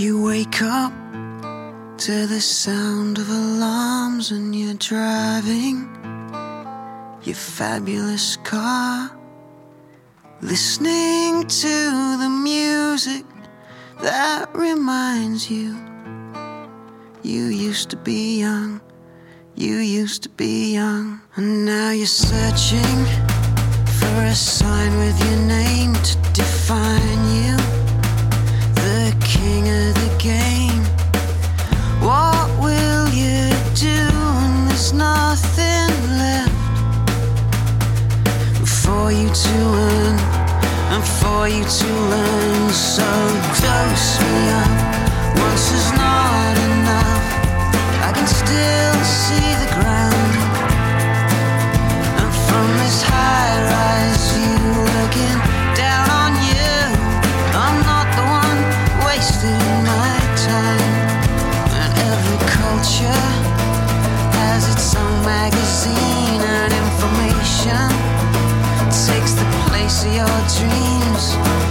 You wake up to the sound of alarms and you're driving. Your fabulous car, listening to the music that reminds you. You used to be young, you used to be young, and now you're searching for a sign with your name to define you, for you to learn? So dose me up once is not enough. I can still your dreams.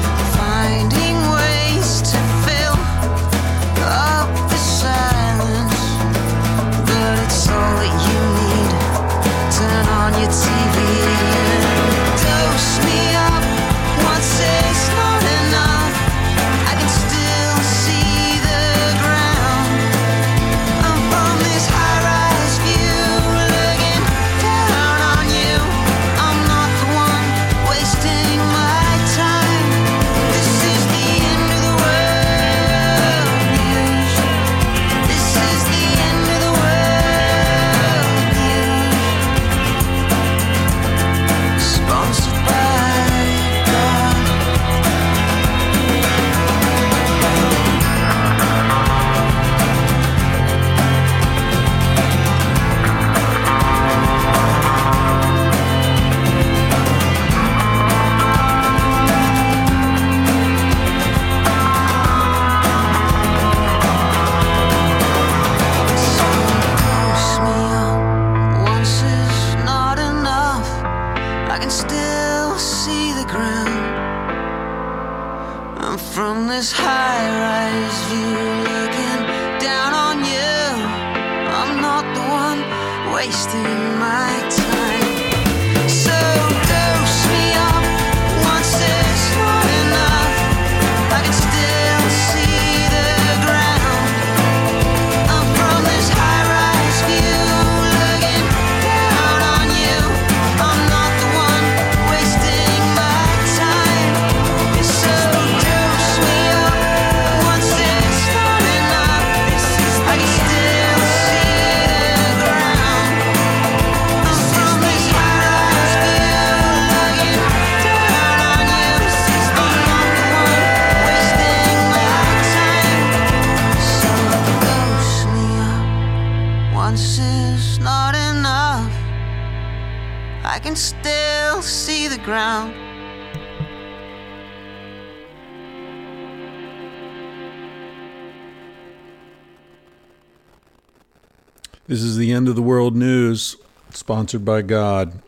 This is the end of the world news, sponsored by God.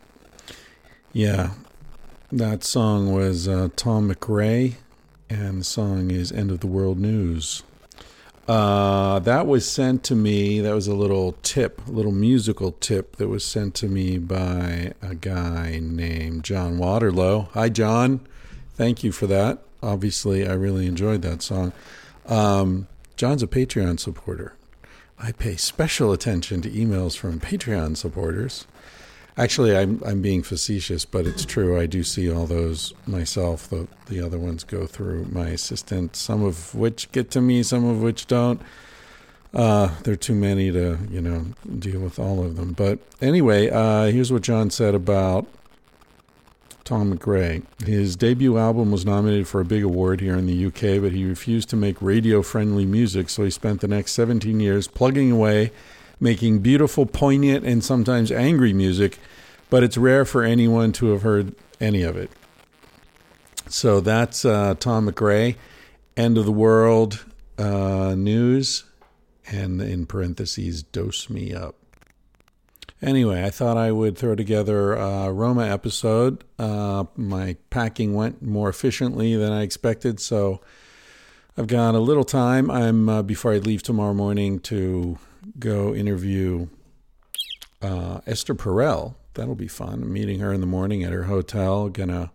Yeah, that song was uh, Tom McRae, and the song is End of the World News. Uh, that was sent to me. That was a little tip, a little musical tip that was sent to me by a guy named John Waterlow. Hi, John. Thank you for that. Obviously, I really enjoyed that song. Um, John's a Patreon supporter. I pay special attention to emails from Patreon supporters. Actually, I'm I'm being facetious, but it's true. I do see all those myself. The the other ones go through my assistant, some of which get to me, some of which don't. Uh, there are too many to you know deal with all of them. But anyway, uh, here's what John said about Tom McRae. His debut album was nominated for a big award here in the UK, but he refused to make radio friendly music, so he spent the next 17 years plugging away, making beautiful, poignant, and sometimes angry music, but it's rare for anyone to have heard any of it. So that's uh, Tom McRae, End of the World uh, News, and in parentheses, Dose Me Up. Anyway, I thought I would throw together a Roma episode. Uh, my packing went more efficiently than I expected, so I've got a little time. I'm uh, before I leave tomorrow morning to go interview uh, Esther Perel. That'll be fun. I'm meeting her in the morning at her hotel. Gonna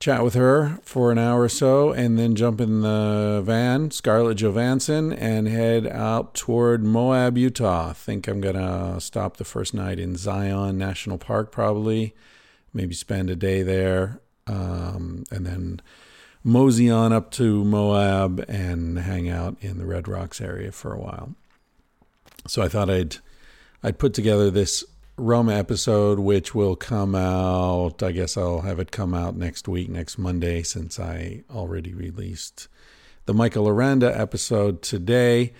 chat with her for an hour or so, and then jump in the van, Scarlett Johansson, and head out toward Moab, Utah. I think I'm gonna stop the first night in Zion National Park, probably. Maybe spend a day there, um, and then mosey on up to Moab and hang out in the Red Rocks area for a while. So I thought I'd I'd put together this Roma episode, which will come out. I guess I'll have it come out next week, next Monday, since I already released the Michael Aranda episode today.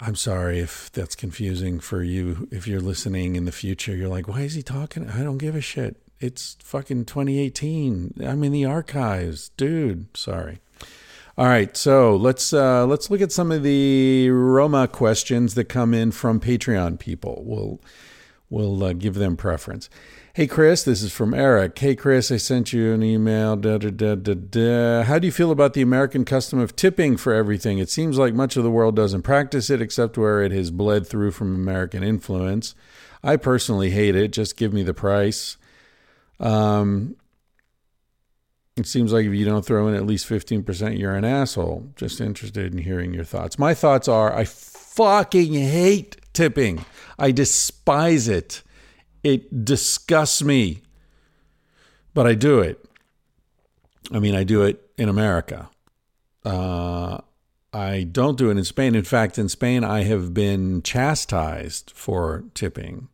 I'm sorry if that's confusing for you. If you're listening in the future, you're like, why is he talking? I don't give a shit. It's fucking 2018. I'm in the archives, dude. Sorry. All right, so let's uh, let's look at some of the Roma questions that come in from Patreon people. We'll we'll uh, give them preference. Hey Chris, this is from Eric. Hey Chris, I sent you an email. Da, da, da, da, da. How do you feel about the American custom of tipping for everything? It seems like much of the world doesn't practice it except where it has bled through from American influence. I personally hate it. Just give me the price. Um, it seems like if you don't throw in at least 15%, you're an asshole. Just interested in hearing your thoughts. My thoughts are I fucking hate tipping. I despise it. It disgusts me. But I do it. I mean, I do it in America. Uh, I don't do it in Spain. In fact, in Spain, I have been chastised for tipping.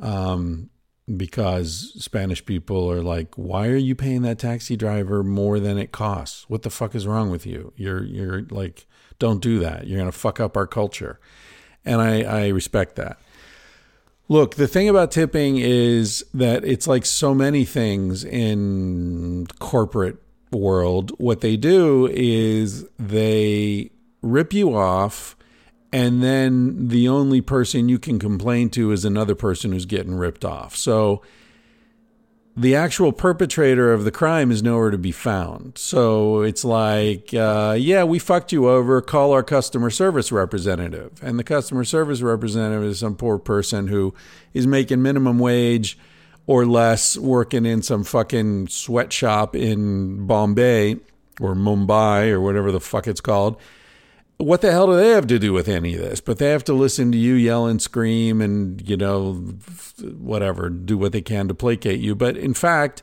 Um, because Spanish people are like, "Why are you paying that taxi driver more than it costs? What the fuck is wrong with you? You're you're like, don't do that. You're gonna fuck up our culture." And I, I respect that. Look, the thing about tipping is that it's like so many things in corporate world. What they do is they rip you off and then the only person you can complain to is another person who's getting ripped off. So the actual perpetrator of the crime is nowhere to be found. So it's like, uh, yeah, we fucked you over. Call our customer service representative. And the customer service representative is some poor person who is making minimum wage or less working in some fucking sweatshop in Bombay or Mumbai or whatever the fuck it's called what the hell do they have to do with any of this? But they have to listen to you yell and scream and, you know, whatever, do what they can to placate you. But in fact,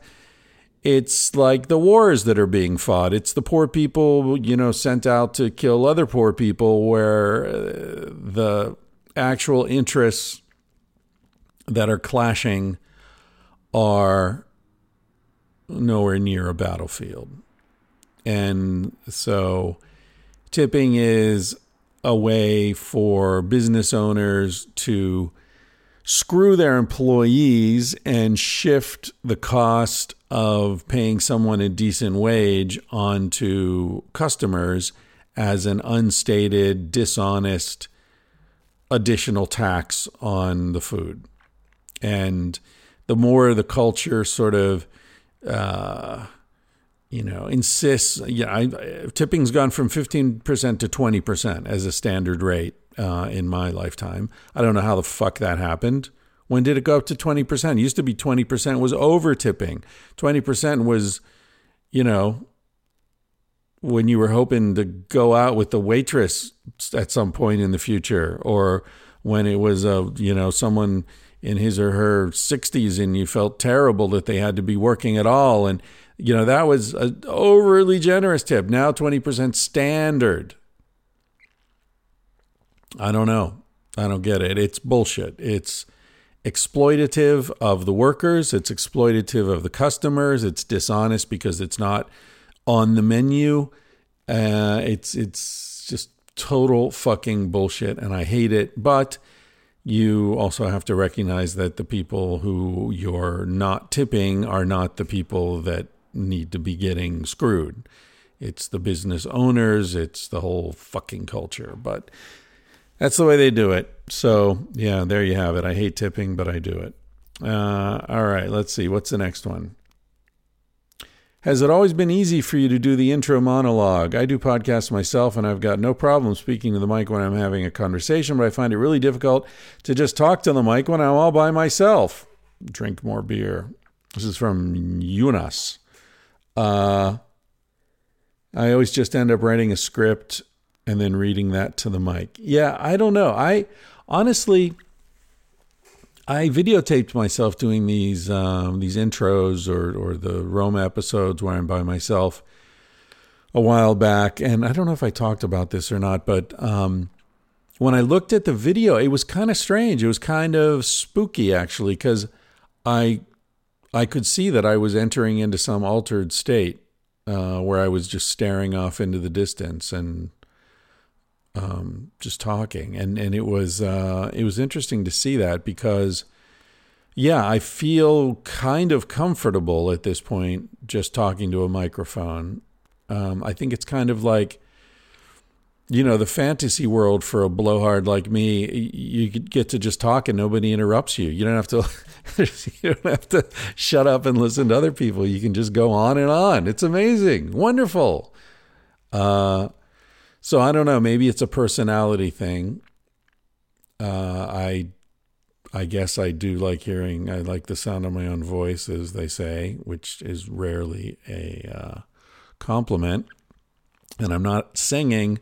it's like the wars that are being fought. It's the poor people, you know, sent out to kill other poor people where uh, the actual interests that are clashing are nowhere near a battlefield. And so Tipping is a way for business owners to screw their employees and shift the cost of paying someone a decent wage onto customers as an unstated, dishonest additional tax on the food. And the more the culture sort of uh, you know, insists. Yeah, I, tipping's gone from fifteen percent to twenty percent as a standard rate uh, in my lifetime. I don't know how the fuck that happened. When did it go up to twenty percent? Used to be twenty percent was over tipping. Twenty percent was, you know, when you were hoping to go out with the waitress at some point in the future, or when it was a you know someone in his or her 60s and you felt terrible that they had to be working at all and you know, that was an overly generous tip. Now 20% standard. I don't know. I don't get it. It's bullshit. It's exploitative of the workers, it's exploitative of the customers, it's dishonest because it's not on the menu. Uh, it's it's just total fucking bullshit and I hate it. But you also have to recognize that the people who you're not tipping are not the people that need to be getting screwed. It's the business owners, it's the whole fucking culture. But that's the way they do it. So, yeah, there you have it. I hate tipping, but I do it. Uh, all right, let's see. What's the next one? Has it always been easy for you to do the intro monologue? I do podcasts myself and I've got no problem speaking to the mic when I'm having a conversation, but I find it really difficult to just talk to the mic when I'm all by myself. Drink more beer. This is from Eunice. Uh, I always just end up writing a script and then reading that to the mic. Yeah, I don't know. I honestly, I videotaped myself doing these um, these intros or or the Rome episodes where I'm by myself a while back, and I don't know if I talked about this or not, but um, when I looked at the video, it was kind of strange. It was kind of spooky actually, because I I could see that I was entering into some altered state uh, where I was just staring off into the distance and um, just talking, and and it was uh, it was interesting to see that because, yeah, I feel kind of comfortable at this point just talking to a microphone. Um, I think it's kind of like, you know, the fantasy world for a blowhard like me. You get to just talk and nobody interrupts you. You don't have to you don't have to shut up and listen to other people. You can just go on and on. It's amazing, wonderful. Uh, so I don't know. Maybe it's a personality thing. Uh, I, I guess I do like hearing. I like the sound of my own voice, as they say, which is rarely a uh, compliment. And I'm not singing,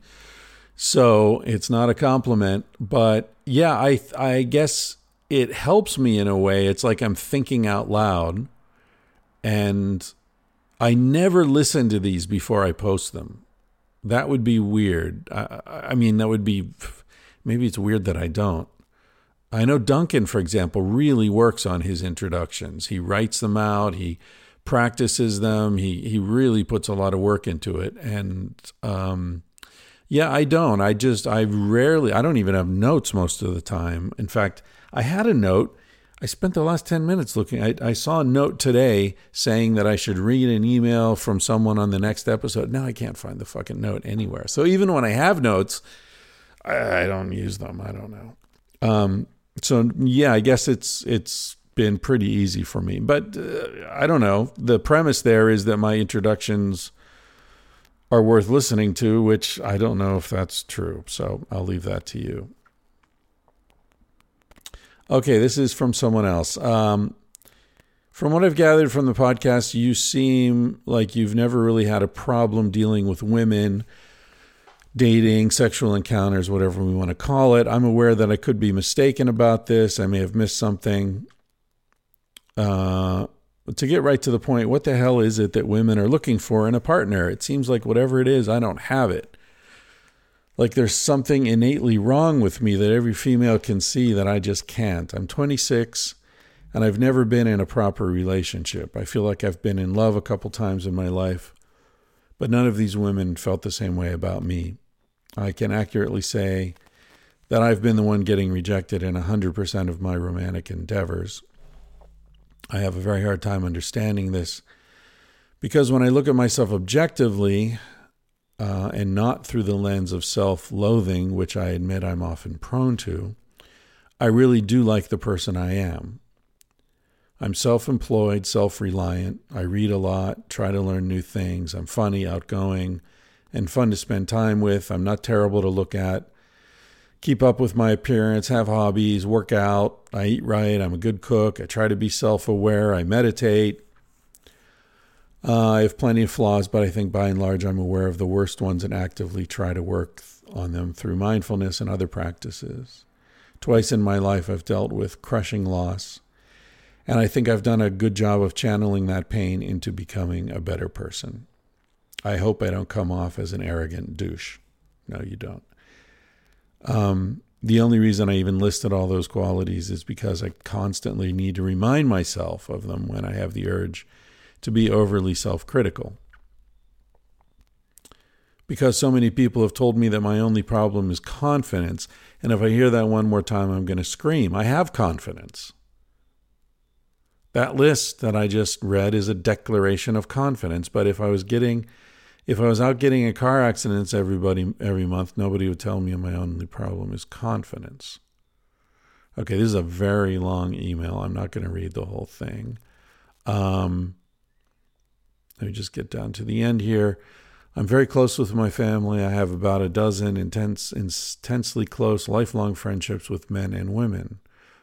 so it's not a compliment. But yeah, I I guess it helps me in a way. It's like I'm thinking out loud, and I never listen to these before I post them. That would be weird. I, I mean, that would be maybe it's weird that I don't. I know Duncan, for example, really works on his introductions. He writes them out. He practices them. He he really puts a lot of work into it. And um, yeah, I don't. I just I rarely. I don't even have notes most of the time. In fact, I had a note I spent the last 10 minutes looking. I, I, saw a note today saying that I should read an email from someone on the next episode. Now I can't find the fucking note anywhere. So even when I have notes, I, I don't use them. I don't know. Um, so yeah, I guess it's it's been pretty easy for me. But uh, I don't know. The premise there is that my introductions are worth listening to, which I don't know if that's true. So I'll leave that to you. Okay, this is from someone else. Um, from what I've gathered from the podcast, you seem like you've never really had a problem dealing with women, dating, sexual encounters, whatever we want to call it. I'm aware that I could be mistaken about this. I may have missed something. Uh, to get right to the point, what the hell is it that women are looking for in a partner? It seems like whatever it is, I don't have it like there's something innately wrong with me that every female can see that I just can't. I'm 26 and I've never been in a proper relationship. I feel like I've been in love a couple times in my life, but none of these women felt the same way about me. I can accurately say that I've been the one getting rejected in 100% of my romantic endeavors. I have a very hard time understanding this because when I look at myself objectively, uh, and not through the lens of self loathing, which I admit I'm often prone to, I really do like the person I am. I'm self employed, self reliant. I read a lot, try to learn new things. I'm funny, outgoing, and fun to spend time with. I'm not terrible to look at. Keep up with my appearance, have hobbies, work out. I eat right. I'm a good cook. I try to be self aware. I meditate. Uh, I have plenty of flaws, but I think by and large I'm aware of the worst ones and actively try to work on them through mindfulness and other practices. Twice in my life I've dealt with crushing loss, and I think I've done a good job of channeling that pain into becoming a better person. I hope I don't come off as an arrogant douche. No, you don't. Um, the only reason I even listed all those qualities is because I constantly need to remind myself of them when I have the urge to be overly self critical. Because so many people have told me that my only problem is confidence, and if I hear that one more time, I'm going to scream. I have confidence. That list that I just read is a declaration of confidence, but if I was getting if I was out getting in car accidents everybody every month, nobody would tell me my only problem is confidence. Okay, this is a very long email. I'm not going to read the whole thing. Um, Let me just get down to the end here. I'm very close with my family. I have about a dozen intense, intensely close, lifelong friendships with men and women.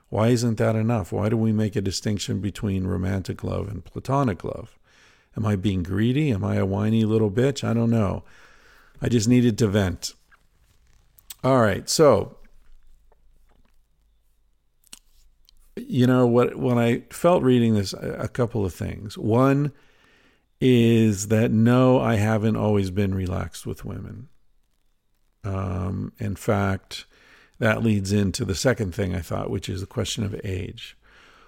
Why isn't that enough? Why do we make a distinction between romantic love and platonic love? Am I being greedy? Am I a whiny little bitch? I don't know. I just needed to vent. All right, so you know what when I felt reading this a couple of things. One is that no, I haven't always been relaxed with women. Um, in fact, that leads into the second thing I thought, which is the question of age.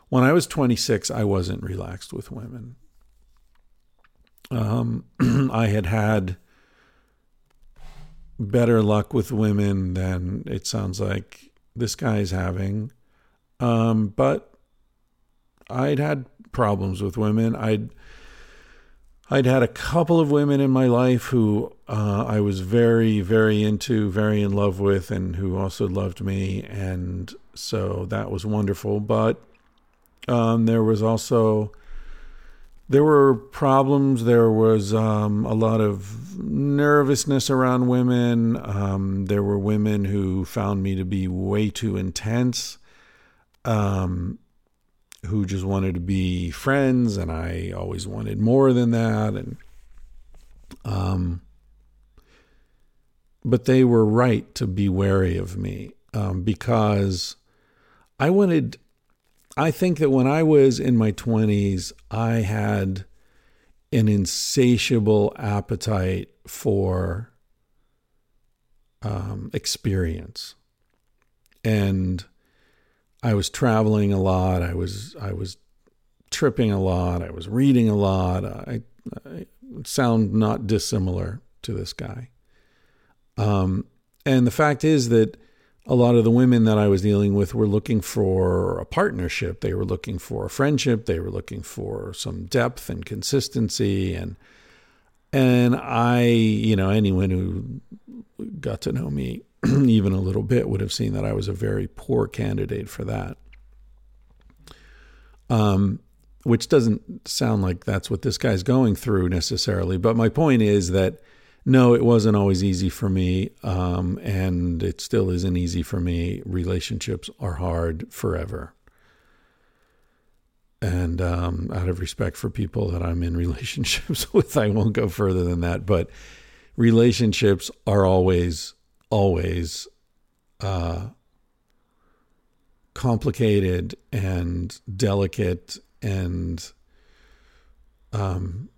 When I was 26, I wasn't relaxed with women. Um, I had had better luck with women than it sounds like this guy's having. Um, but I'd had problems with women. I'd I'd had a couple of women in my life who uh, I was very, very into, very in love with, and who also loved me, and so that was wonderful. But um, there was also there were problems. There was um, a lot of nervousness around women. Um, there were women who found me to be way too intense. Um, who just wanted to be friends, and I always wanted more than that. And um, but they were right to be wary of me um, because I wanted. I think that when I was in my twenties, I had an insatiable appetite for um, experience, and I was traveling a lot. I was I was tripping a lot. I was reading a lot. I, I sound not dissimilar to this guy. Um, and the fact is that a lot of the women that I was dealing with were looking for a partnership. They were looking for a friendship. They were looking for some depth and consistency. And and I, you know, anyone who got to know me even a little bit would have seen that I was a very poor candidate for that. Um, which doesn't sound like that's what this guy's going through necessarily. But my point is that no, it wasn't always easy for me, um, and it still isn't easy for me. Relationships are hard forever. And um, out of respect for people that I'm in relationships with, I won't go further than that. But relationships are always always uh, complicated and delicate and um,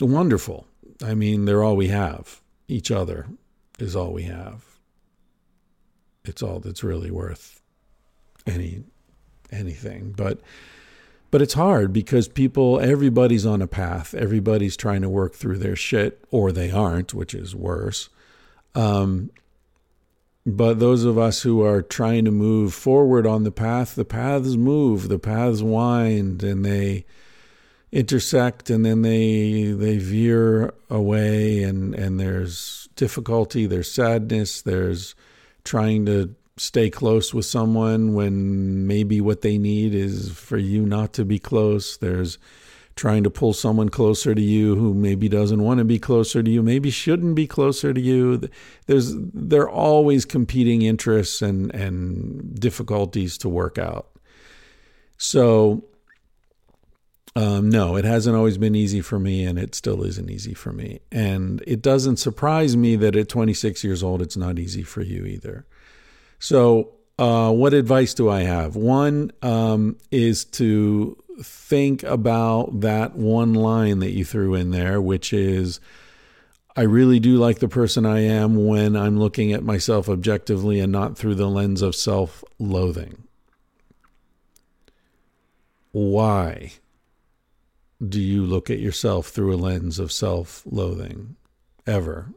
wonderful. I mean, they're all we have. Each other is all we have. It's all that's really worth any anything. But but it's hard because people everybody's on a path. Everybody's trying to work through their shit or they aren't, which is worse. Um, but those of us who are trying to move forward on the path, the paths move, the paths wind, and they intersect, and then they they veer away, and and there's difficulty, there's sadness, there's trying to stay close with someone when maybe what they need is for you not to be close. There's trying to pull someone closer to you who maybe doesn't want to be closer to you, maybe shouldn't be closer to you. There's there are always competing interests and and difficulties to work out. So um, no, it hasn't always been easy for me, and it still isn't easy for me. And it doesn't surprise me that at 26 years old, it's not easy for you either. So, uh, what advice do I have? One um, is to think about that one line that you threw in there, which is, I really do like the person I am when I'm looking at myself objectively and not through the lens of self loathing. Why do you look at yourself through a lens of self loathing ever?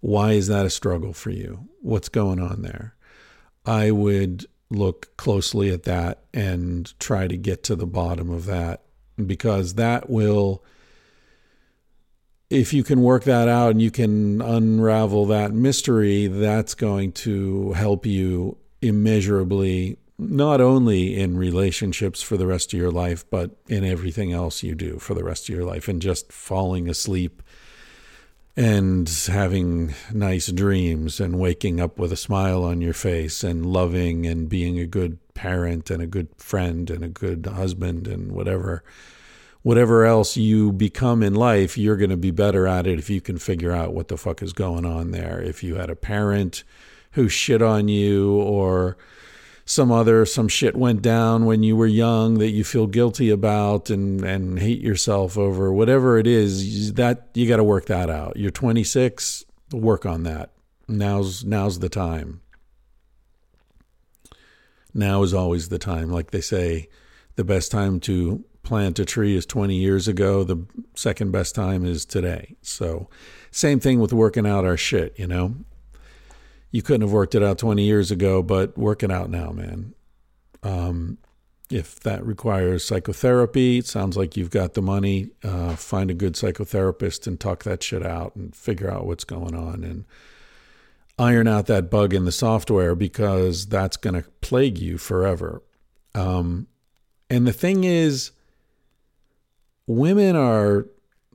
Why is that a struggle for you? What's going on there? I would look closely at that and try to get to the bottom of that because that will if you can work that out and you can unravel that mystery that's going to help you immeasurably not only in relationships for the rest of your life, but in everything else you do for the rest of your life, and just falling asleep and having nice dreams and waking up with a smile on your face and loving and being a good parent and a good friend and a good husband and whatever whatever else you become in life, you're going to be better at it if you can figure out what the fuck is going on there. If you had a parent who shit on you or some other some shit went down when you were young that you feel guilty about and and hate yourself over. Whatever it is that you got to work that out. You're 26 work on that. Now's now's the time. Now is always the time. Like they say the best time to plant a tree is 20 years ago. The second best time is today. So same thing with working out our shit you know you couldn't have worked it out 20 years ago, but work it out now, man. Um, if that requires psychotherapy, it sounds like you've got the money. Uh, find a good psychotherapist and talk that shit out and figure out what's going on and iron out that bug in the software because that's going to plague you forever. Um, and the thing is, women are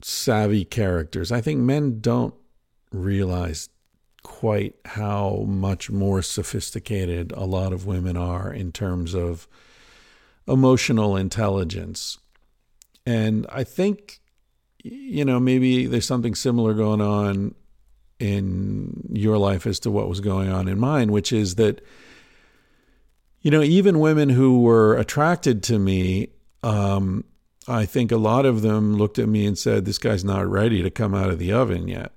savvy characters. I think men don't realize quite how much more sophisticated a lot of women are in terms of emotional intelligence. And I think, you know, maybe there's something similar going on in your life as to what was going on in mine, which is that, you know, even women who were attracted to me, um, I think a lot of them looked at me and said, This guy's not ready to come out of the oven yet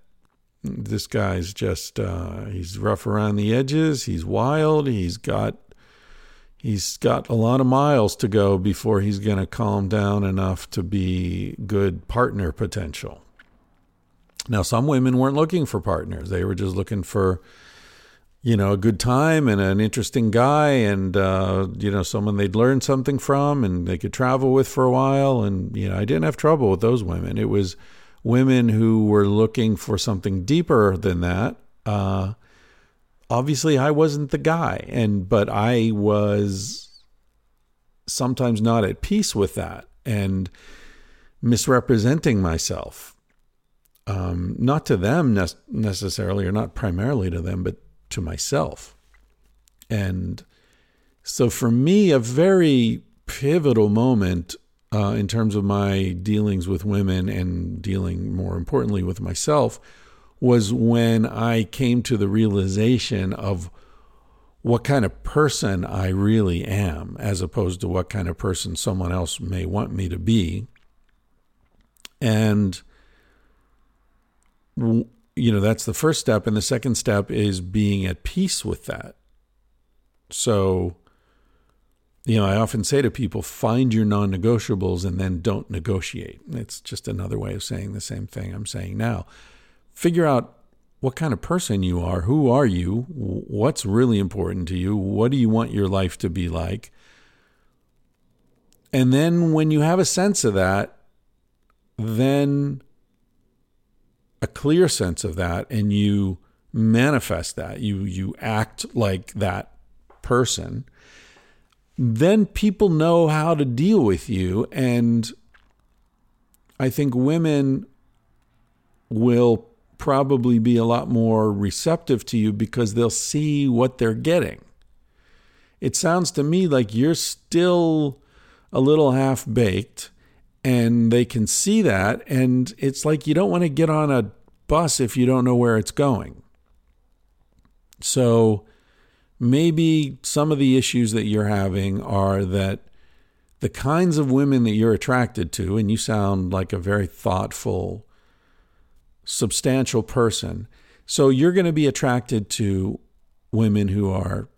this guy's just uh, he's rough around the edges. He's wild. He's got he's got a lot of miles to go before he's going to calm down enough to be good partner potential. Now, some women weren't looking for partners; they were just looking for you know a good time and an interesting guy, and uh, you know someone they'd learn something from and they could travel with for a while. And you know, I didn't have trouble with those women. It was women who were looking for something deeper than that. Uh, obviously, I wasn't the guy, and but I was sometimes not at peace with that and misrepresenting myself. Um, not to them ne- necessarily, or not primarily to them, but to myself. And so, for me, a very pivotal moment uh, in terms of my dealings with women and dealing more importantly with myself was when I came to the realization of what kind of person I really am, as opposed to what kind of person someone else may want me to be. And, you know, that's the first step. And the second step is being at peace with that. So, you know, I often say to people, find your non negotiables and then don't negotiate. It's just another way of saying the same thing I'm saying now. Figure out what kind of person you are. Who are you? What's really important to you? What do you want your life to be like? And then when you have a sense of that, then a clear sense of that, and you manifest that, you, you act like that person then people know how to deal with you. And I think women will probably be a lot more receptive to you because they'll see what they're getting. It sounds to me like you're still a little half baked and they can see that. And it's like you don't want to get on a bus if you don't know where it's going. So, maybe some of the issues that you're having are that the kinds of women that you're attracted to, and you sound like a very thoughtful, substantial person. So you're going to be attracted to women who are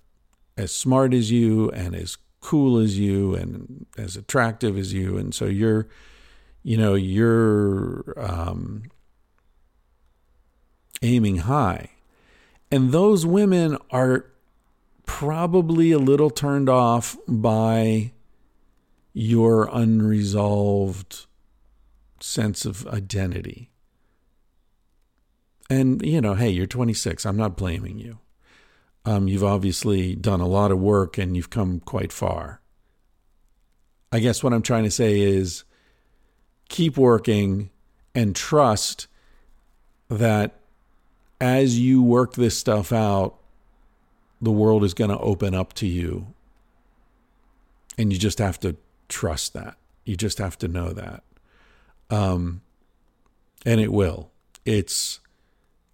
as smart as you and as cool as you and as attractive as you. And so you're, you know, you're um, aiming high. And those women are probably a little turned off by your unresolved sense of identity. And, you know, hey, you're 26. I'm not blaming you. um, you've obviously done a lot of work and you've come quite far. I guess what I'm trying to say is keep working and trust that as you work this stuff out, the world is going to open up to you. And you just have to trust that. You just have to know that. Um, and it will. It's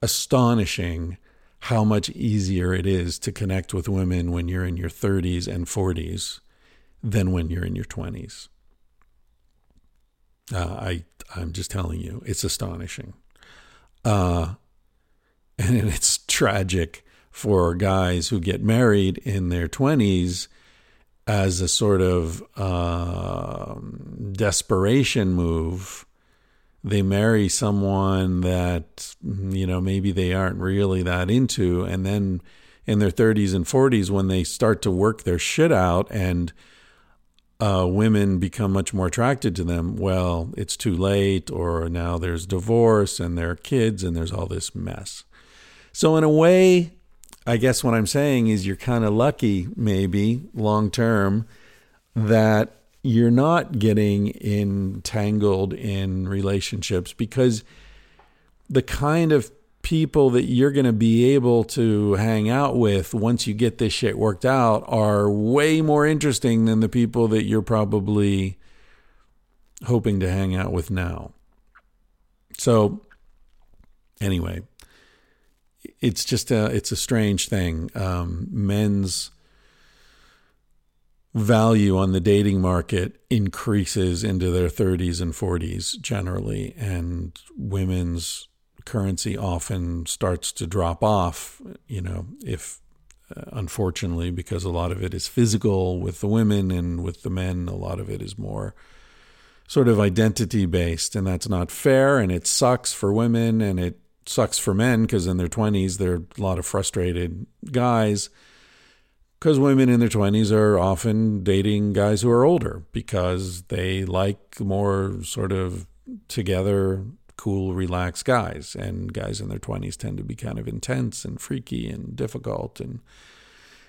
astonishing how much easier it is to connect with women when you're in your 30s and 40s than when you're in your 20s. Uh, I I'm just telling you, it's astonishing, uh, and it's tragic for guys who get married in their 20s as a sort of uh, desperation move. They marry someone that you know maybe they aren't really that into, and then in their 30s and 40s when they start to work their shit out and uh, women become much more attracted to them, well, it's too late, or now there's divorce and there are kids and there's all this mess. So, in a way, I guess what I'm saying is you're kind of lucky, maybe long term, that you're not getting entangled in relationships because the kind of people that you're going to be able to hang out with once you get this shit worked out are way more interesting than the people that you're probably hoping to hang out with now. So anyway, it's just a it's a strange thing. Um, men's value on the dating market increases into their 30s and 40s generally, and women's currency often starts to drop off, you know, if uh, unfortunately, because a lot of it is physical with the women and with the men, a lot of it is more sort of identity based. And that's not fair. And it sucks for women and it sucks for men because in their 20s, they're a lot of frustrated guys. Because women in their 20s are often dating guys who are older because they like more sort of together cool, relaxed guys. And guys in their 20s tend to be kind of intense and freaky and difficult. And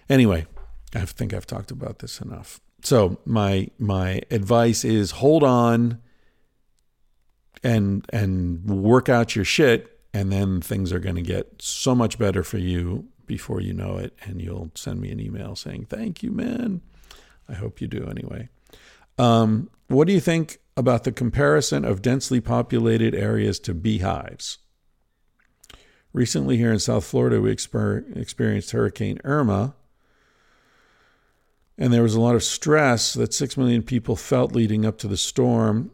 anyway, I think I've talked about this enough. So my my advice is hold on and and work out your shit and then things are going to get so much better for you before you know it and you'll send me an email saying thank you man i hope you do anyway um, what do you think about the comparison of densely populated areas to beehives. Recently, here in South Florida, we exper- experienced Hurricane Irma, and there was a lot of stress that 6 million people felt leading up to the storm.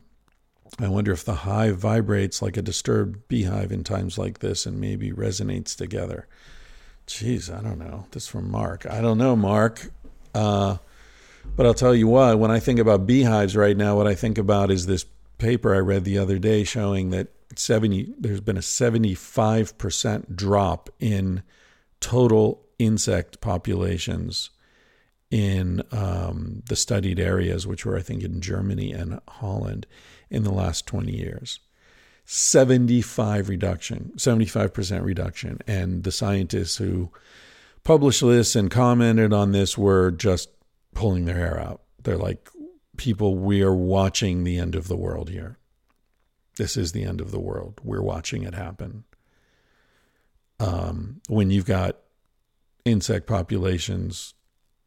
I wonder if the hive vibrates like a disturbed beehive in times like this and maybe resonates together. Jeez, I don't know. This from Mark. I don't know, Mark. Uh, but I'll tell you what, when I think about beehives right now, what I think about is this paper I read the other day showing that 70 there's been a 75% drop in total insect populations in um, the studied areas, which were, I think, in Germany and Holland in the last 20 years. 75 reduction, 75% reduction. And the scientists who published this and commented on this were just pulling their hair out. They're like, people, we are watching the end of the world here. This is the end of the world. We're watching it happen. Um, when you've got insect populations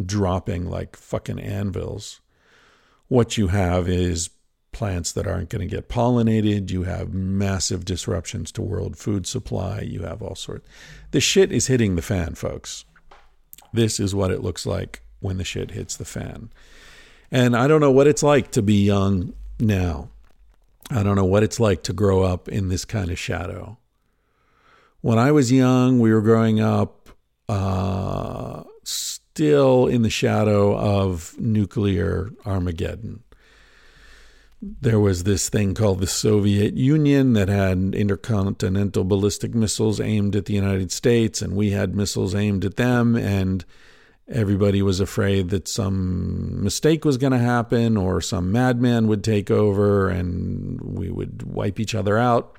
dropping like fucking anvils, what you have is plants that aren't going to get pollinated. You have massive disruptions to world food supply. You have all sorts. The shit is hitting the fan, folks. This is what it looks like when the shit hits the fan. And I don't know what it's like to be young now. I don't know what it's like to grow up in this kind of shadow. When I was young, we were growing up uh, still in the shadow of nuclear Armageddon. There was this thing called the Soviet Union that had intercontinental ballistic missiles aimed at the United States, and we had missiles aimed at them. And Everybody was afraid that some mistake was going to happen or some madman would take over and we would wipe each other out.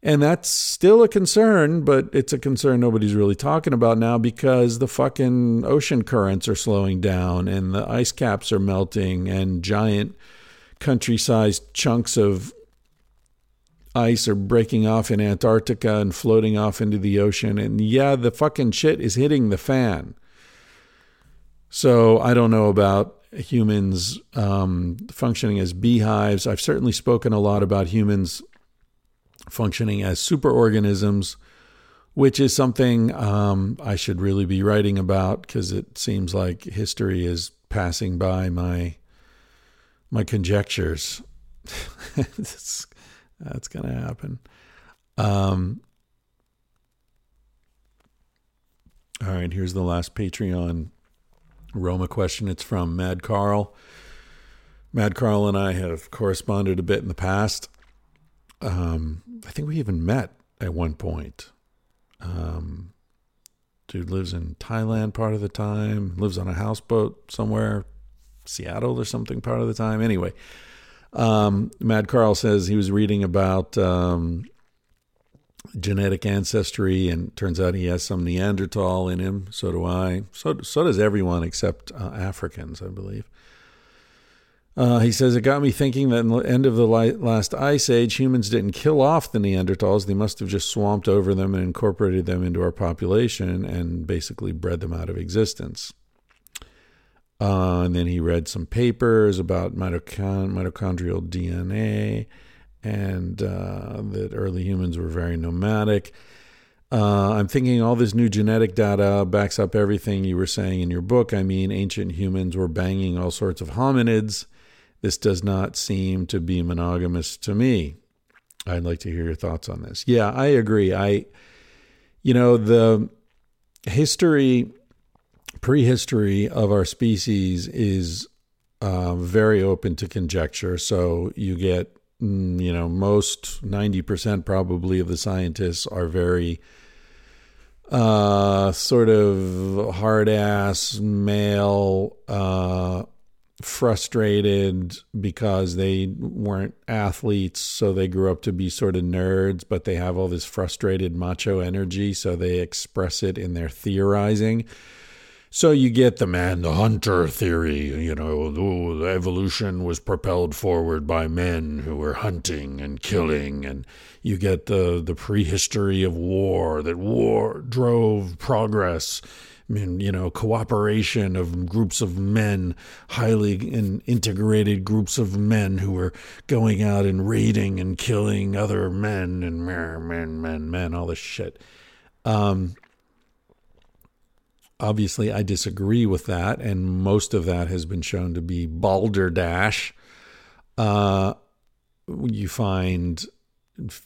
And that's still a concern, but it's a concern nobody's really talking about now because the fucking ocean currents are slowing down and the ice caps are melting and giant country sized chunks of ice are breaking off in Antarctica and floating off into the ocean. And yeah, the fucking shit is hitting the fan. So I don't know about humans um, functioning as beehives. I've certainly spoken a lot about humans functioning as superorganisms, which is something um, I should really be writing about because it seems like history is passing by my my conjectures. that's, that's going to happen. Um, all right, here's the last Patreon Roma question. It's from Mad Carl. Mad Carl and I have corresponded a bit in the past. Um, I think we even met at one point. Um, dude lives in Thailand part of the time, lives on a houseboat somewhere, Seattle or something part of the time. Anyway, um, Mad Carl says he was reading about um, genetic ancestry, and turns out he has some Neanderthal in him. So do I. So so does everyone except uh, Africans, I believe. Uh, he says it got me thinking that in the end of the last ice age, humans didn't kill off the Neanderthals; they must have just swamped over them and incorporated them into our population and basically bred them out of existence. Uh, and then he read some papers about mitochond- mitochondrial DNA and uh, that early humans were very nomadic. Uh, I'm thinking all this new genetic data backs up everything you were saying in your book. I mean, ancient humans were banging all sorts of hominids. This does not seem to be monogamous to me. I'd like to hear your thoughts on this. Yeah, I agree. I, you know, the history, prehistory of our species is uh, very open to conjecture. So you get Mm, you know, most 90% probably of the scientists are very uh, sort of hard ass male, uh, frustrated because they weren't athletes, so they grew up to be sort of nerds, but they have all this frustrated macho energy, so they express it in their theorizing. So you get the man, the hunter theory, you know, the evolution was propelled forward by men who were hunting and killing, and you get the the prehistory of war that war drove progress. I mean, you know, cooperation of groups of men, highly in integrated groups of men who were going out and raiding and killing other men and men, men, men, men, all this shit. Um, Obviously, I disagree with that, and most of that has been shown to be balderdash. Uh, you find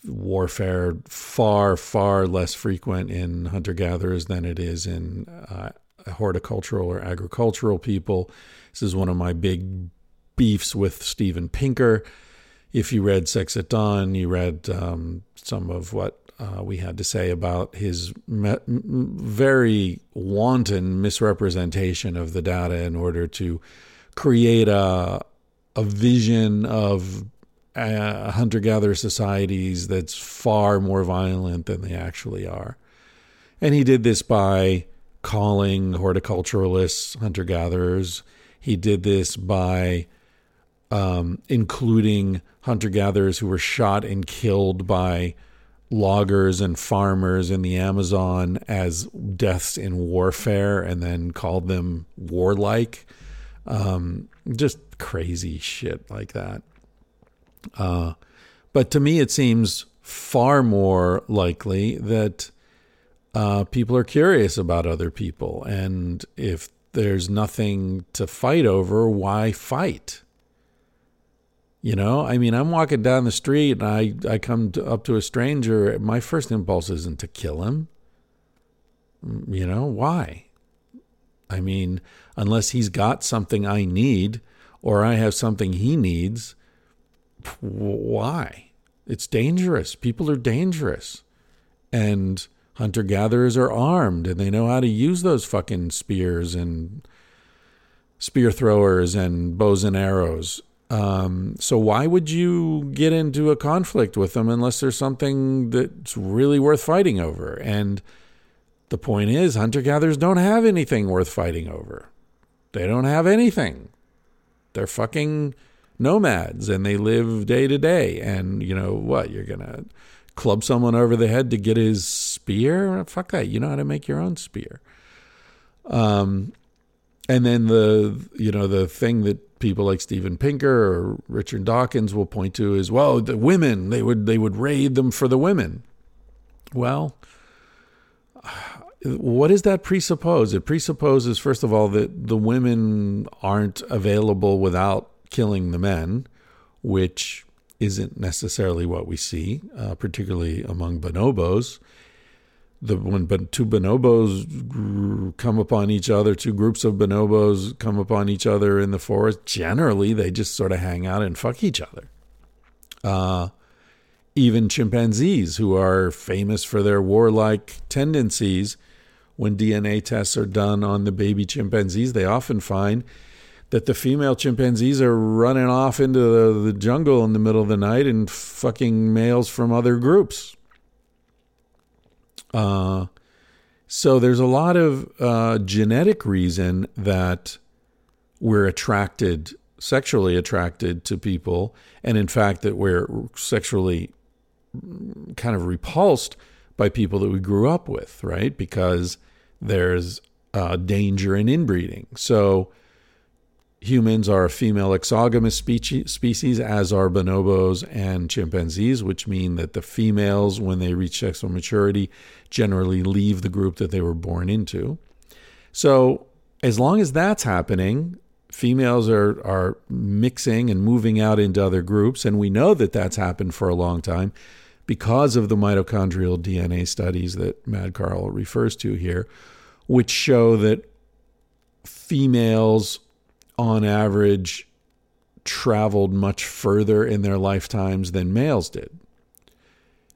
warfare far, far less frequent in hunter gatherers than it is in uh, horticultural or agricultural people. This is one of my big beefs with Steven Pinker. If you read Sex at Dawn, you read um, some of what uh, we had to say about his me- very wanton misrepresentation of the data in order to create a a vision of uh, hunter gatherer societies that's far more violent than they actually are. And he did this by calling horticulturalists hunter gatherers. He did this by um, including hunter gatherers who were shot and killed by loggers and farmers in the Amazon as deaths in warfare and then called them warlike. Um, just crazy shit like that. Uh, but to me, it seems far more likely that uh, people are curious about other people. And if there's nothing to fight over, why fight? You know, I mean, I'm walking down the street and I, I come to, up to a stranger. My first impulse isn't to kill him. Mm, you know, why? I mean, unless he's got something I need or I have something he needs, why? It's dangerous. People are dangerous. And hunter gatherers are armed and they know how to use those fucking spears and spear throwers and bows and arrows Um, so why would you get into a conflict with them unless there's something that's really worth fighting over? And the point is, hunter gatherers don't have anything worth fighting over. They don't have anything. They're fucking nomads and they live day to day. And you know what? You're gonna club someone over the head to get his spear? Fuck that. You know how to make your own spear. Um, and then the you know the thing that people like Steven Pinker or Richard Dawkins will point to is well the women they would they would raid them for the women. Well, what does that presuppose? It presupposes first of all that the women aren't available without killing the men, which isn't necessarily what we see, uh, particularly among bonobos the when two bonobos come upon each other, two groups of bonobos come upon each other in the forest, generally they just sort of hang out and fuck each other. Uh, even chimpanzees, who are famous for their warlike tendencies, when DNA tests are done on the baby chimpanzees, they often find that the female chimpanzees are running off into the, the jungle in the middle of the night and fucking males from other groups uh, so there's a lot of uh, genetic reason that we're attracted, sexually attracted to people, and in fact that we're sexually kind of repulsed by people that we grew up with, right? Because there's uh, danger in inbreeding. So humans are a female exogamous species, as are bonobos and chimpanzees, which mean that the females, when they reach sexual maturity, generally leave the group that they were born into. So, as long as that's happening, females are, are mixing and moving out into other groups, and we know that that's happened for a long time because of the mitochondrial DNA studies that Mad Carl refers to here, which show that females on average, traveled much further in their lifetimes than males did.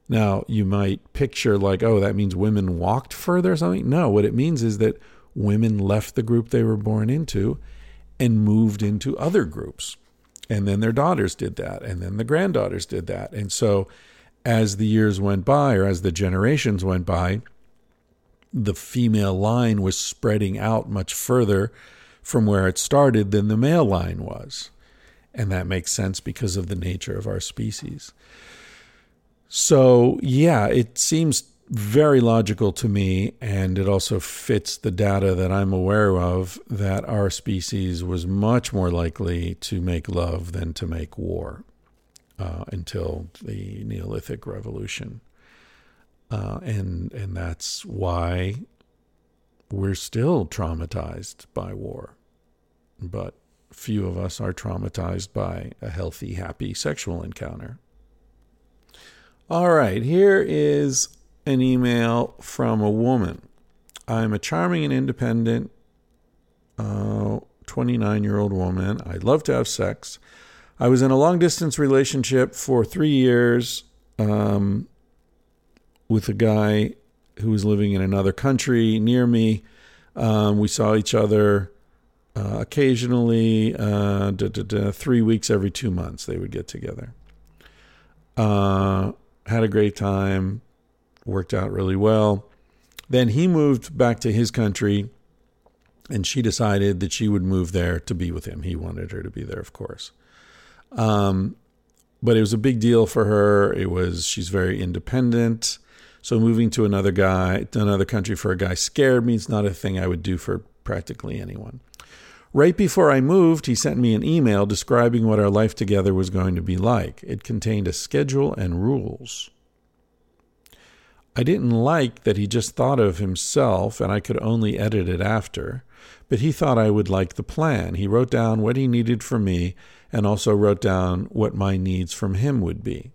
Now, you might picture, like, oh, that means women walked further or something. No, what it means is that women left the group they were born into and moved into other groups. And then their daughters did that. And then the granddaughters did that. And so, as the years went by, or as the generations went by, the female line was spreading out much further from where it started than the male line was. And that makes sense because of the nature of our species. So, yeah, it seems very logical to me, and it also fits the data that I'm aware of that our species was much more likely to make love than to make war uh, until the Neolithic Revolution. Uh, and and that's why we're still traumatized by war, but few of us are traumatized by a healthy, happy sexual encounter. All right, here is an email from a woman. I'm a charming and independent 29 uh, year old woman. I love to have sex. I was in a long distance relationship for three years um, with a guy who was living in another country near me. Um, we saw each other uh, occasionally, uh, da, da, da, three weeks every two months, they would get together. Uh, had a great time, worked out really well. Then he moved back to his country, and she decided that she would move there to be with him. He wanted her to be there, of course. Um, but it was a big deal for her. It was she's very independent. So moving to another guy, to another country for a guy scared me. It's not a thing I would do for practically anyone. Right before I moved, he sent me an email describing what our life together was going to be like. It contained a schedule and rules. I didn't like that he just thought of himself and I could only edit it after, but he thought I would like the plan. He wrote down what he needed from me and also wrote down what my needs from him would be.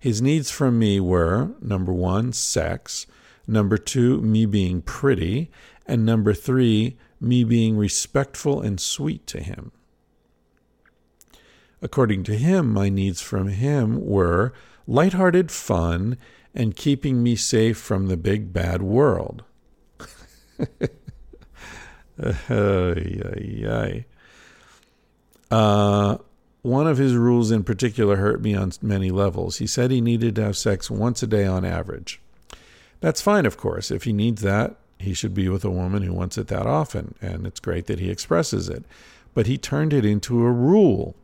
His needs from me were number one, sex, number two, me being pretty, and number three, me being respectful and sweet to him. According to him, my needs from him were lighthearted fun and keeping me safe from the big bad world. uh, one of his rules in particular hurt me on many levels. He said he needed to have sex once a day on average. That's fine, of course. If he needs that, he should be with a woman who wants it that often, and it's great that he expresses it. But he turned it into a rule.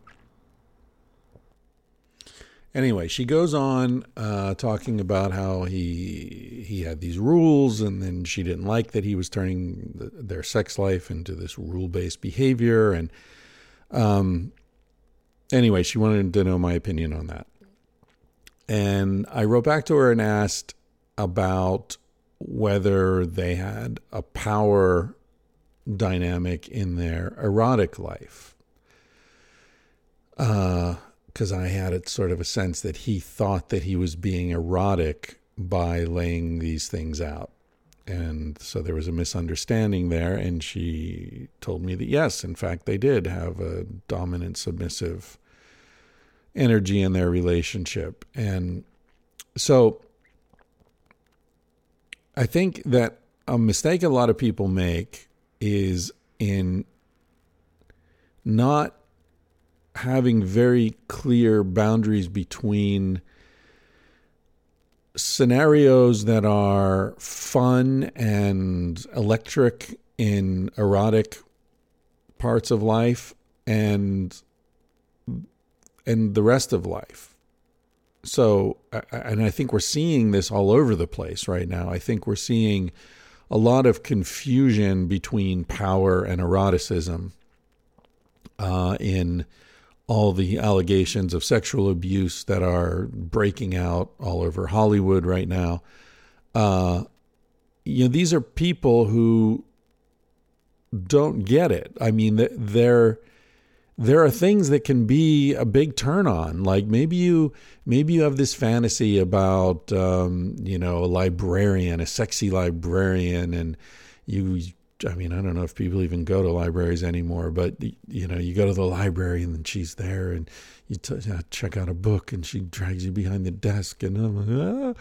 Anyway, she goes on uh, talking about how he he had these rules, and then she didn't like that he was turning the, their sex life into this rule based behavior. And um, anyway, she wanted to know my opinion on that. And I wrote back to her and asked about whether they had a power dynamic in their erotic life. Uh, because I had it sort of a sense that he thought that he was being erotic by laying these things out. And so there was a misunderstanding there. And she told me that, yes, in fact, they did have a dominant, submissive energy in their relationship. And so I think that a mistake a lot of people make is in not having very clear boundaries between scenarios that are fun and electric in erotic parts of life and and the rest of life. So and I think we're seeing this all over the place right now. I think we're seeing a lot of confusion between power and eroticism uh, in all the allegations of sexual abuse that are breaking out all over Hollywood right now. Uh, you know, these are people who don't get it. I mean, there there are things that can be a big turn on. Like maybe you maybe you have this fantasy about um, you know a librarian, a sexy librarian, and you I mean, I don't know if people even go to libraries anymore, but you know, you go to the library and then she's there, and you t- check out a book, and she drags you behind the desk, and I'm ah.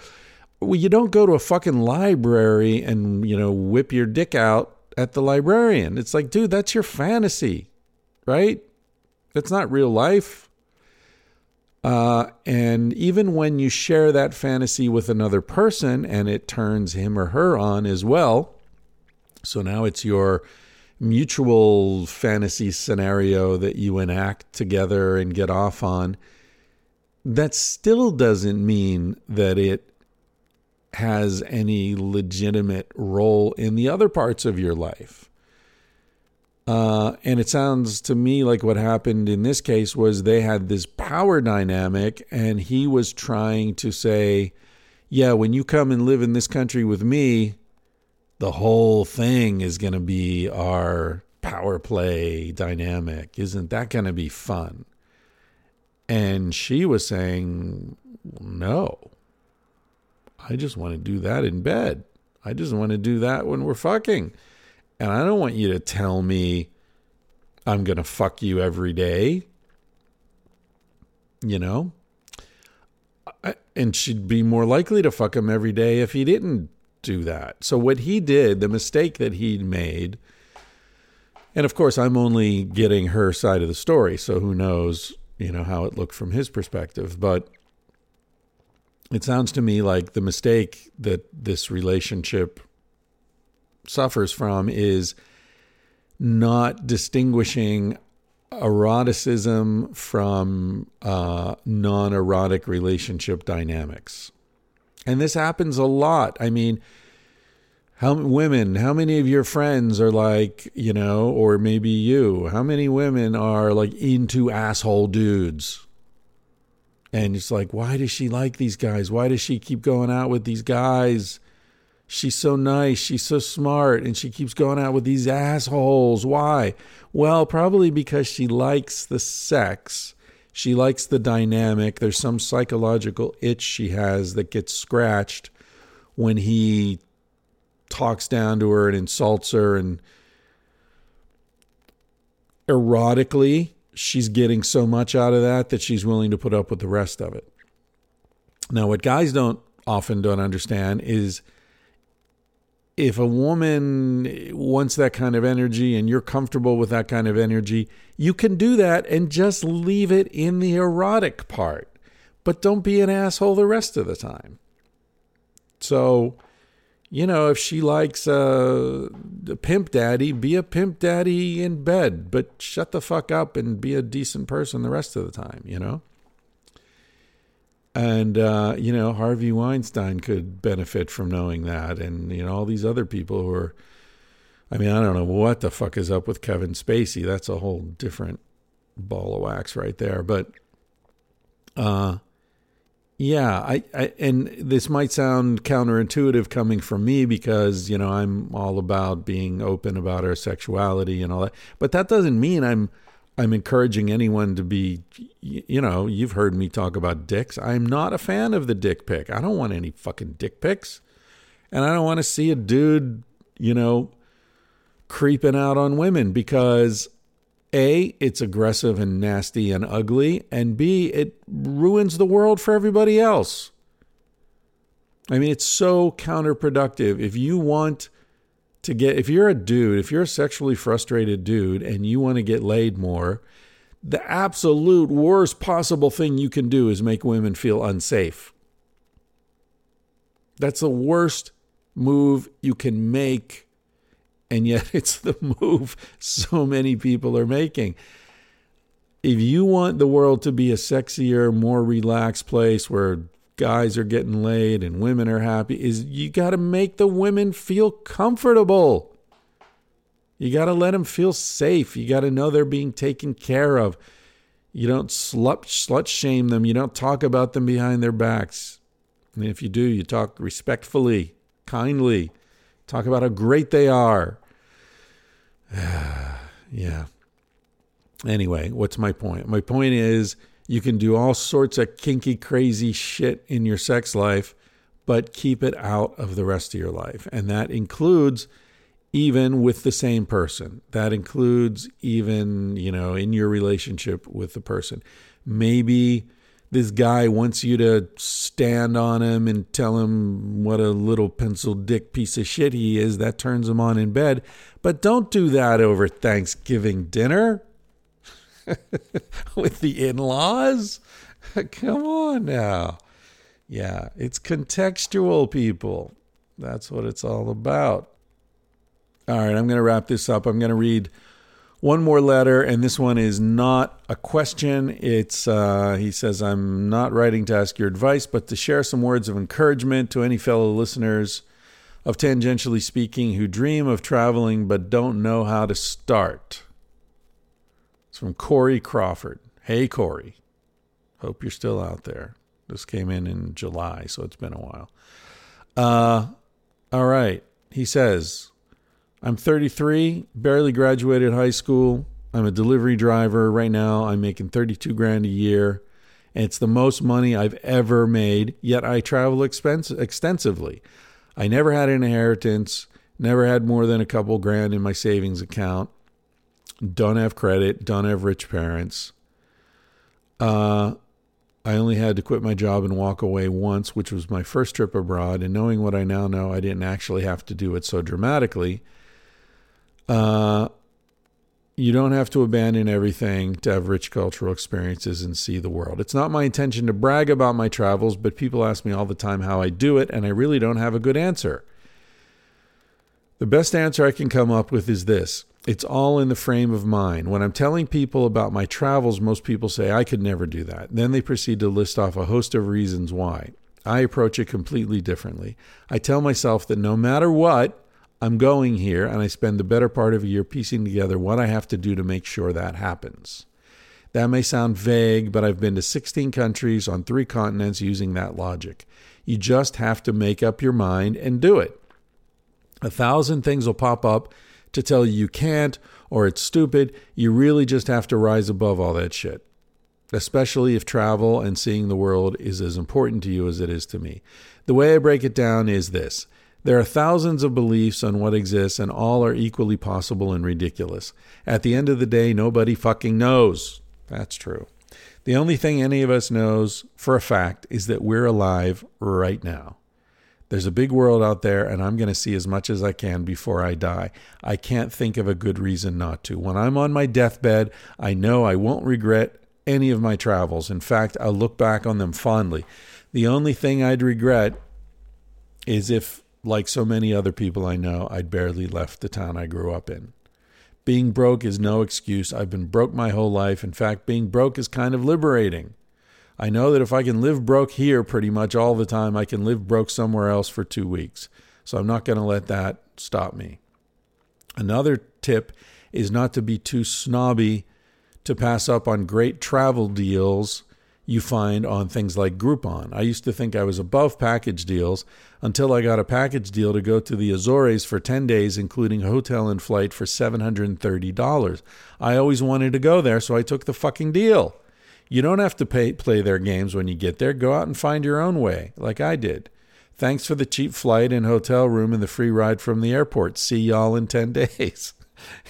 well, you don't go to a fucking library and you know whip your dick out at the librarian. It's like, dude, that's your fantasy, right? That's not real life. Uh, and even when you share that fantasy with another person and it turns him or her on as well, so now it's your mutual fantasy scenario that you enact together and get off on. That still doesn't mean that it has any legitimate role in the other parts of your life. Uh, and it sounds to me like what happened in this case was they had this power dynamic, and he was trying to say, Yeah, when you come and live in this country with me, the whole thing is going to be our power play dynamic. Isn't that going to be fun? And she was saying, no. I just want to do that in bed. I just want to do that when we're fucking. And I don't want you to tell me I'm going to fuck you every day. You know? And she'd be more likely to fuck him every day if he didn't do that. So what he did, the mistake that he made, and of course I'm only getting her side of the story, so who knows, you know, how it looked from his perspective, but it sounds to me like the mistake that this relationship suffers from is not distinguishing eroticism from uh, non erotic relationship dynamics. And this happens a lot. I mean, how women, how many of your friends are like, you know, or maybe you, how many women are like into asshole dudes? And it's like, why does she like these guys? Why does she keep going out with these guys? She's so nice. She's so smart. And she keeps going out with these assholes. Why? Well, probably because she likes the sex she likes the dynamic. There's some psychological itch she has that gets scratched when he talks down to her and insults her and erotically she's getting so much out of that that she's willing to put up with the rest of it. Now what guys don't often don't understand is if a woman wants that kind of energy and you're comfortable with that kind of energy, you can do that and just leave it in the erotic part. But don't be an asshole the rest of the time. So, you know, if she likes uh, a pimp daddy, be a pimp daddy in bed, but shut the fuck up and be a decent person the rest of the time, you know? And, uh, you know, Harvey Weinstein could benefit from knowing that. And, you know, all these other people who are, I mean, I don't know what the fuck is up with Kevin Spacey. That's a whole different ball of wax right there. But, uh, yeah, I, I, and this might sound counterintuitive coming from me because you know I'm all about being open about our sexuality and all that, but that doesn't mean I'm I'm encouraging anyone to be, you know, you've heard me talk about dicks. I'm not a fan of the dick pic. I don't want any fucking dick pics. And I don't want to see a dude, you know, creeping out on women because A, it's aggressive and nasty and ugly. And B, it ruins the world for everybody else. I mean, it's so counterproductive. If you want to get if you're a dude, if you're a sexually frustrated dude and you want to get laid more, the absolute worst possible thing you can do is make women feel unsafe. That's the worst move you can make, and yet it's the move so many people are making. If you want the world to be a sexier, more relaxed place where guys are getting laid and women are happy is you got to make the women feel comfortable. You got to let them feel safe. You got to know they're being taken care of. You don't slut, slut shame them. You don't talk about them behind their backs. And if you do, you talk respectfully, kindly. Talk about how great they are. yeah. Anyway, what's my point? My point is you can do all sorts of kinky, crazy shit in your sex life, but keep it out of the rest of your life. And that includes even with the same person. That includes even, you know, in your relationship with the person. Maybe this guy wants you to stand on him and tell him what a little pencil dick piece of shit he is. That turns him on in bed. But don't do that over Thanksgiving dinner. with the in laws? Come on now. Yeah, it's contextual, people. That's what it's all about. All right, I'm going to wrap this up. I'm going to read one more letter, and this one is not a question. It's uh, he says, "I'm not writing to ask your advice, but to share some words of encouragement to any fellow listeners of tangentially speaking who dream of traveling but don't know how to start." It's from Corey Crawford. Hey, Corey. Hope you're still out there. This came in in July, so it's been a while. Uh, all right. He says, I'm 33, barely graduated high school. I'm a delivery driver. Right now, I'm making 32 grand a year. And it's the most money I've ever made, yet I travel expense- extensively. I never had an inheritance, never had more than a couple grand in my savings account don't have credit, don't have rich parents. Uh, I only had to quit my job and walk away once, which was my first trip abroad. And knowing what I now know, I didn't actually have to do it so dramatically. Uh, you don't have to abandon everything to have rich cultural experiences and see the world. It's not my intention to brag about my travels, but people ask me all the time how I do it, and I really don't have a good answer. The best answer I can come up with is this it's all in the frame of mind. When I'm telling people about my travels, most people say, I could never do that. Then they proceed to list off a host of reasons why. I approach it completely differently. I tell myself that no matter what, I'm going here, and I spend the better part of a year piecing together what I have to do to make sure that happens. That may sound vague, but I've been to 16 countries on three continents using that logic. You just have to make up your mind and do it. A thousand things will pop up to tell you you can't or it's stupid. You really just have to rise above all that shit, especially if travel and seeing the world is as important to you as it is to me. The way I break it down is this. There are thousands of beliefs on what exists, and all are equally possible and ridiculous. At the end of the day, nobody fucking knows. That's true. The only thing any of us knows for a fact is that we're alive right now. There's a big world out there, and I'm going to see as much as I can before I die. I can't think of a good reason not to. When I'm on my deathbed, I know I won't regret any of my travels. In fact, I'll look back on them fondly. The only thing I'd regret is if, like so many other people I know, I'd barely left the town I grew up in. Being broke is no excuse. I've been broke my whole life. In fact, being broke is kind of liberating. I know that if I can live broke here pretty much all the time, I can live broke somewhere else for two weeks. So I'm not going to let that stop me. Another tip is not to be too snobby to pass up on great travel deals you find on things like Groupon. I used to think I was above package deals until I got a package deal to go to the Azores for 10 days, including hotel and flight for $730. I always wanted to go there, so I took the fucking deal. You don't have to pay, play their games when you get there. Go out and find your own way, like I did. Thanks for the cheap flight and hotel room and the free ride from the airport. See y'all in 10 days.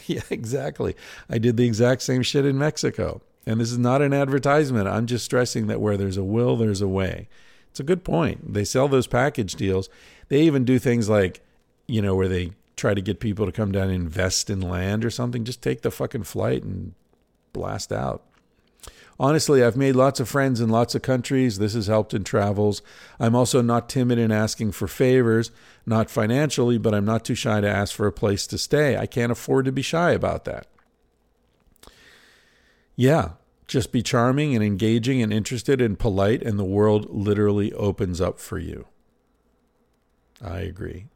yeah, exactly. I did the exact same shit in Mexico. And this is not an advertisement. I'm just stressing that where there's a will, there's a way. It's a good point. They sell those package deals. They even do things like, you know, where they try to get people to come down and invest in land or something. Just take the fucking flight and blast out. Honestly, I've made lots of friends in lots of countries. This has helped in travels. I'm also not timid in asking for favors, not financially, but I'm not too shy to ask for a place to stay. I can't afford to be shy about that. Yeah, just be charming and engaging and interested and polite, and the world literally opens up for you. I agree.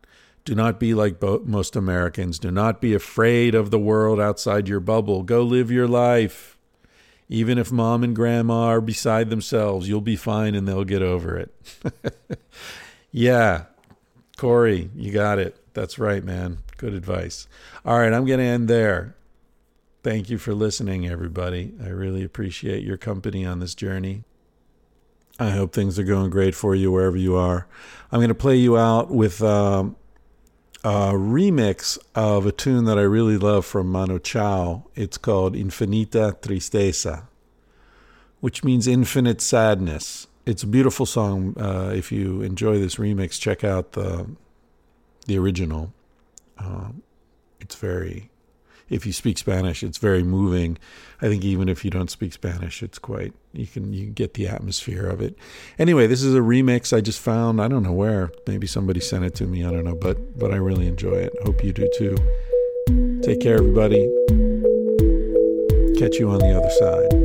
Do not be like most Americans. Do not be afraid of the world outside your bubble. Go live your life. Even if mom and grandma are beside themselves, you'll be fine and they'll get over it. yeah, Corey, you got it. That's right, man. Good advice. All right, I'm going to end there. Thank you for listening, everybody. I really appreciate your company on this journey. I hope things are going great for you wherever you are. I'm going to play you out with um, a remix of a tune that I really love from Manu Chao. It's called Infinita Tristeza, which means infinite sadness. It's a beautiful song. Uh, if you enjoy this remix, check out the the original. Uh, it's very if you speak Spanish, it's very moving. I think even if you don't speak Spanish, it's quite you can you get the atmosphere of it. Anyway, this is a remix I just found. I don't know where. Maybe somebody sent it to me. I don't know, but but I really enjoy it. Hope you do too. Take care, everybody. Catch you on the other side.